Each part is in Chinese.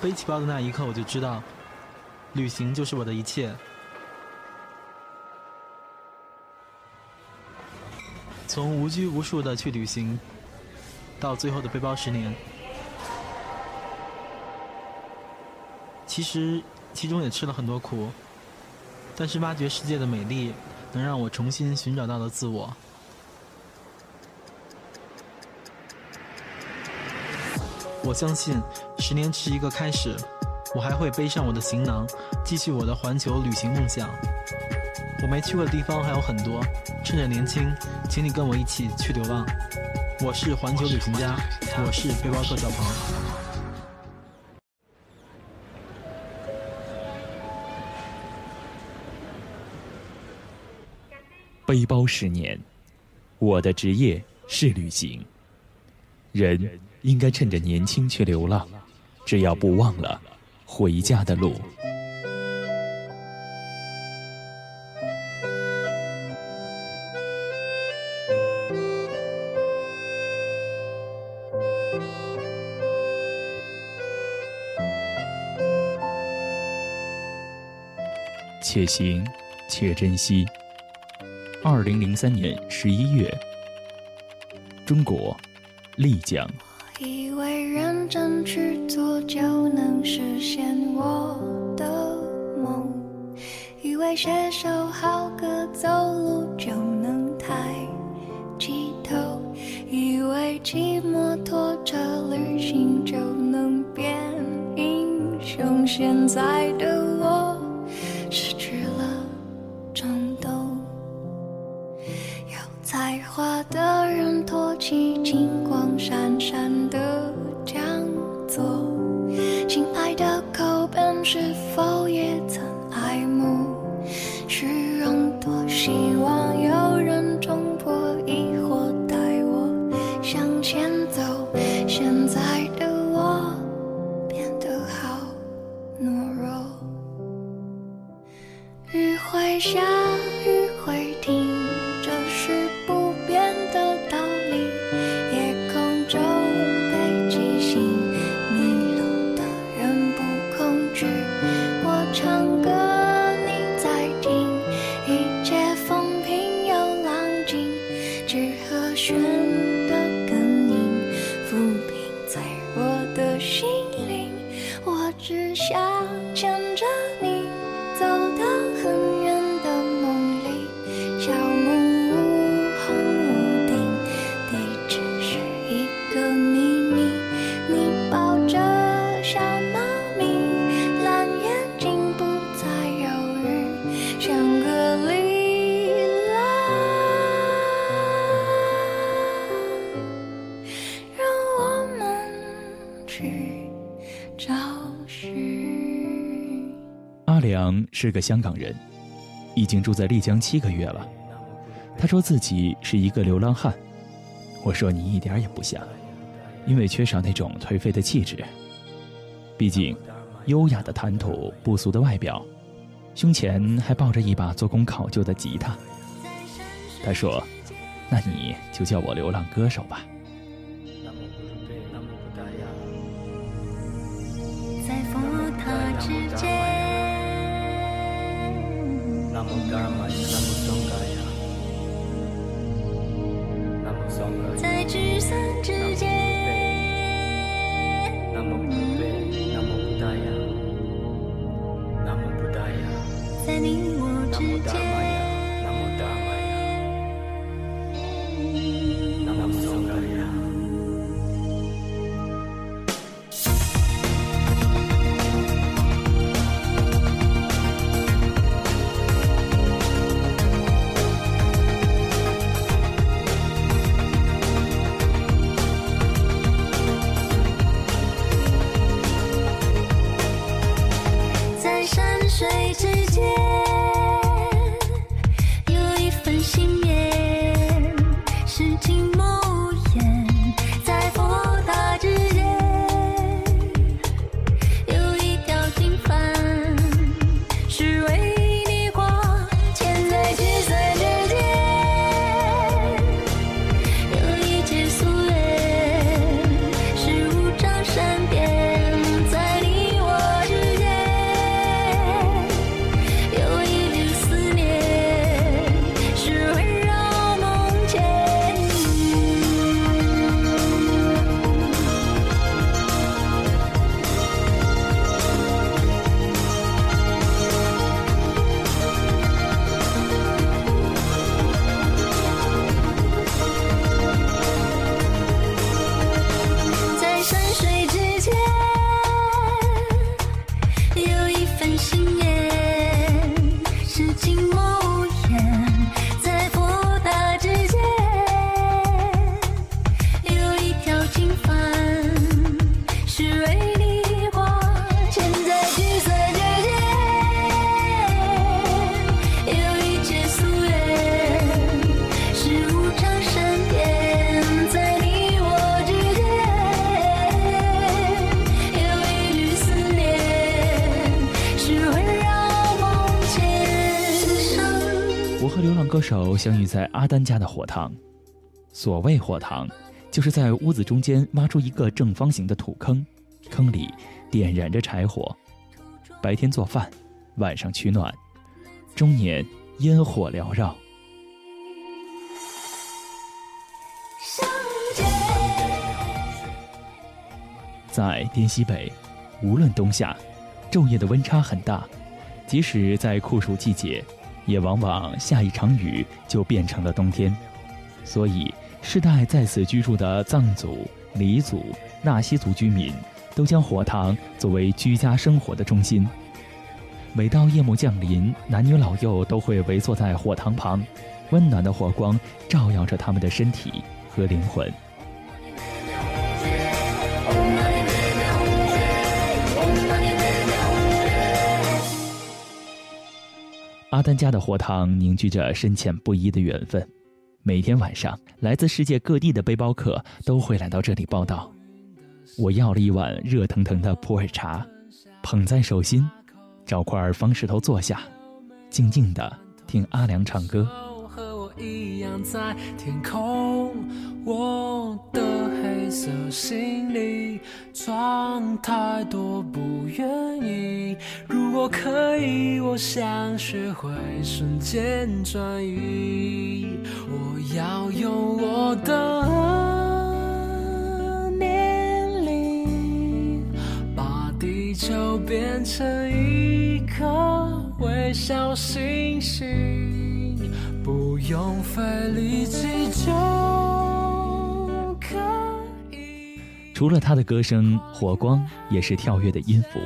背起包的那一刻，我就知道，旅行就是我的一切。从无拘无束的去旅行，到最后的背包十年，其实其中也吃了很多苦，但是挖掘世界的美丽，能让我重新寻找到了自我。我相信，十年是一个开始，我还会背上我的行囊，继续我的环球旅行梦想。我没去过的地方还有很多，趁着年轻，请你跟我一起去流浪。我是环球旅行家，我是背包客小鹏。背包十年，我的职业是旅行。人。应该趁着年轻去流浪，只要不忘了回家的路。且行且珍惜。二零零三年十一月，中国丽江。以为认真去做就能实现我的梦，以为写首好歌走路就能抬起头，以为骑摩托车旅行就能变英雄，现在是否阿良是个香港人，已经住在丽江七个月了。他说自己是一个流浪汉。我说你一点也不像，因为缺少那种颓废的气质。毕竟，优雅的谈吐，不俗的外表，胸前还抱着一把做工考究的吉他。他说：“那你就叫我流浪歌手吧。”之间。在聚散之间。在你我之间。歌手相遇在阿丹家的火塘。所谓火塘，就是在屋子中间挖出一个正方形的土坑，坑里点燃着柴火，白天做饭，晚上取暖，终年烟火缭绕。在滇西北，无论冬夏，昼夜的温差很大，即使在酷暑季节，也往往下一场雨就变成了冬天，所以。世代在此居住的藏族、黎族、纳西族居民，都将火塘作为居家生活的中心。每到夜幕降临，男女老幼都会围坐在火塘旁，温暖的火光照耀着他们的身体和灵魂。丹家的火塘凝聚着深浅不一的缘分。每天晚上，来自世界各地的背包客都会来到这里报道。我要了一碗热腾腾的普洱茶，捧在手心，找块方石头坐下，静静的听阿良唱歌。一样在天空我的黑色行李装太多，不愿意。如果可以，我想学会瞬间转移。我要用我的年龄，把地球变成一颗微小星星，不用费力气就。除了他的歌声，火光也是跳跃的音符。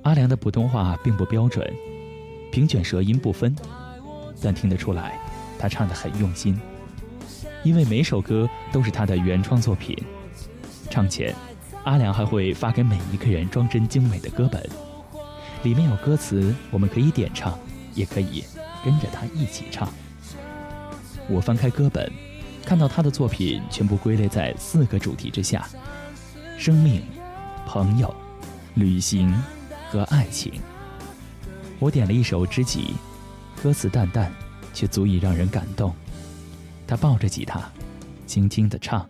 阿良的普通话并不标准，平卷舌音不分，但听得出来，他唱得很用心。因为每首歌都是他的原创作品，唱前，阿良还会发给每一个人装帧精美的歌本，里面有歌词，我们可以点唱，也可以跟着他一起唱。我翻开歌本。看到他的作品全部归类在四个主题之下：生命、朋友、旅行和爱情。我点了一首《知己》，歌词淡淡，却足以让人感动。他抱着吉他，轻轻地唱：“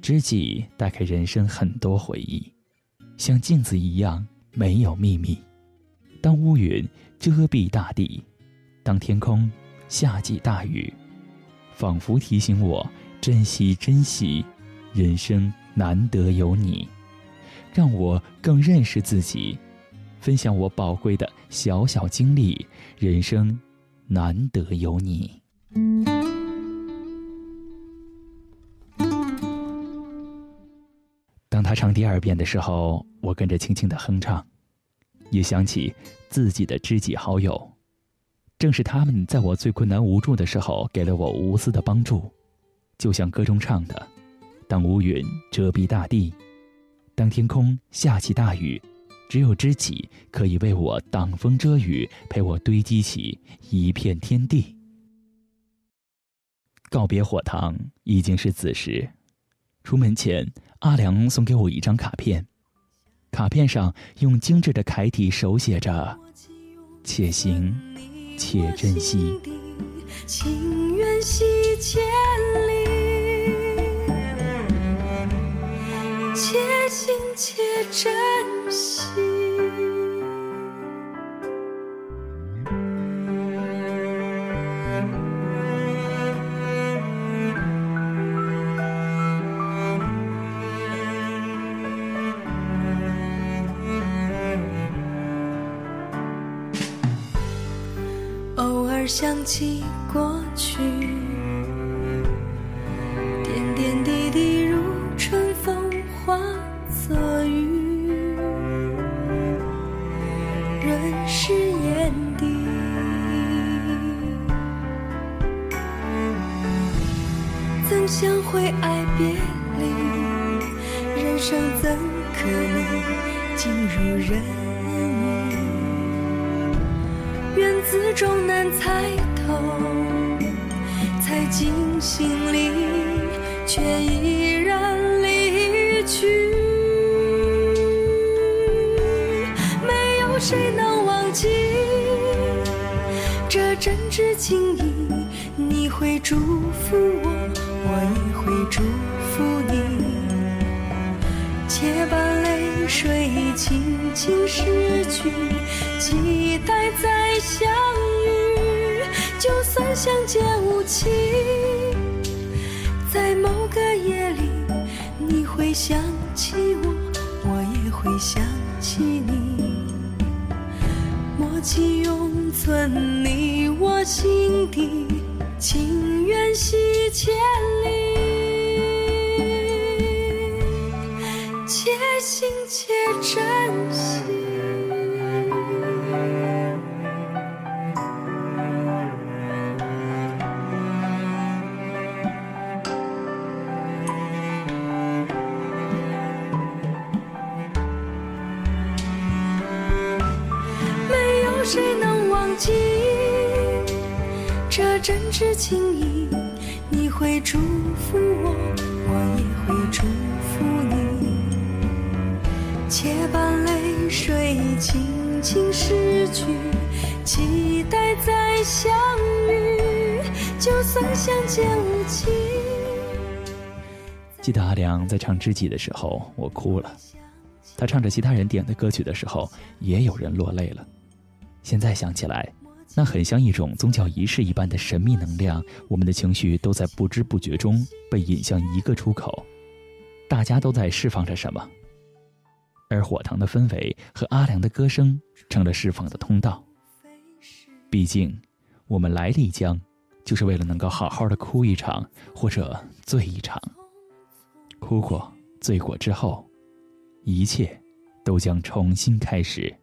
知己带给人生很多回忆，像镜子一样没有秘密。当乌云遮蔽大地，当天空下起大雨。”仿佛提醒我珍惜珍惜，人生难得有你，让我更认识自己，分享我宝贵的小小经历。人生难得有你。当他唱第二遍的时候，我跟着轻轻的哼唱，也想起自己的知己好友。正是他们在我最困难无助的时候，给了我无私的帮助，就像歌中唱的：“当乌云遮蔽大地，当天空下起大雨，只有知己可以为我挡风遮雨，陪我堆积起一片天地。”告别火塘已经是子时，出门前，阿良送给我一张卡片，卡片上用精致的楷体手写着：“且行。”且珍惜，情缘系千里，且行且珍惜。而想起过去，点点滴滴如春风化作雨，润湿眼底。怎想会爱别离？人生怎可能尽如人意？缘字终难猜透，猜进心里，却依然离去。没有谁能忘记这真挚情谊，你会祝福我，我也会祝福你。水已轻轻逝去，期待再相遇。就算相见无期，在某个夜里，你会想起我，我也会想起你。默契永存你我心底，情缘系千里，且行且珍惜。没有谁能忘记这真挚情谊，你会祝轻轻拭去，期待再相遇。就算相见无期。记得阿良在唱《知己》的时候，我哭了。他唱着其他人点的歌曲的时候，也有人落泪了。现在想起来，那很像一种宗教仪式一般的神秘能量，我们的情绪都在不知不觉中被引向一个出口，大家都在释放着什么。而火塘的氛围和阿良的歌声成了释放的通道。毕竟，我们来丽江，就是为了能够好好的哭一场，或者醉一场。哭过、醉过之后，一切都将重新开始。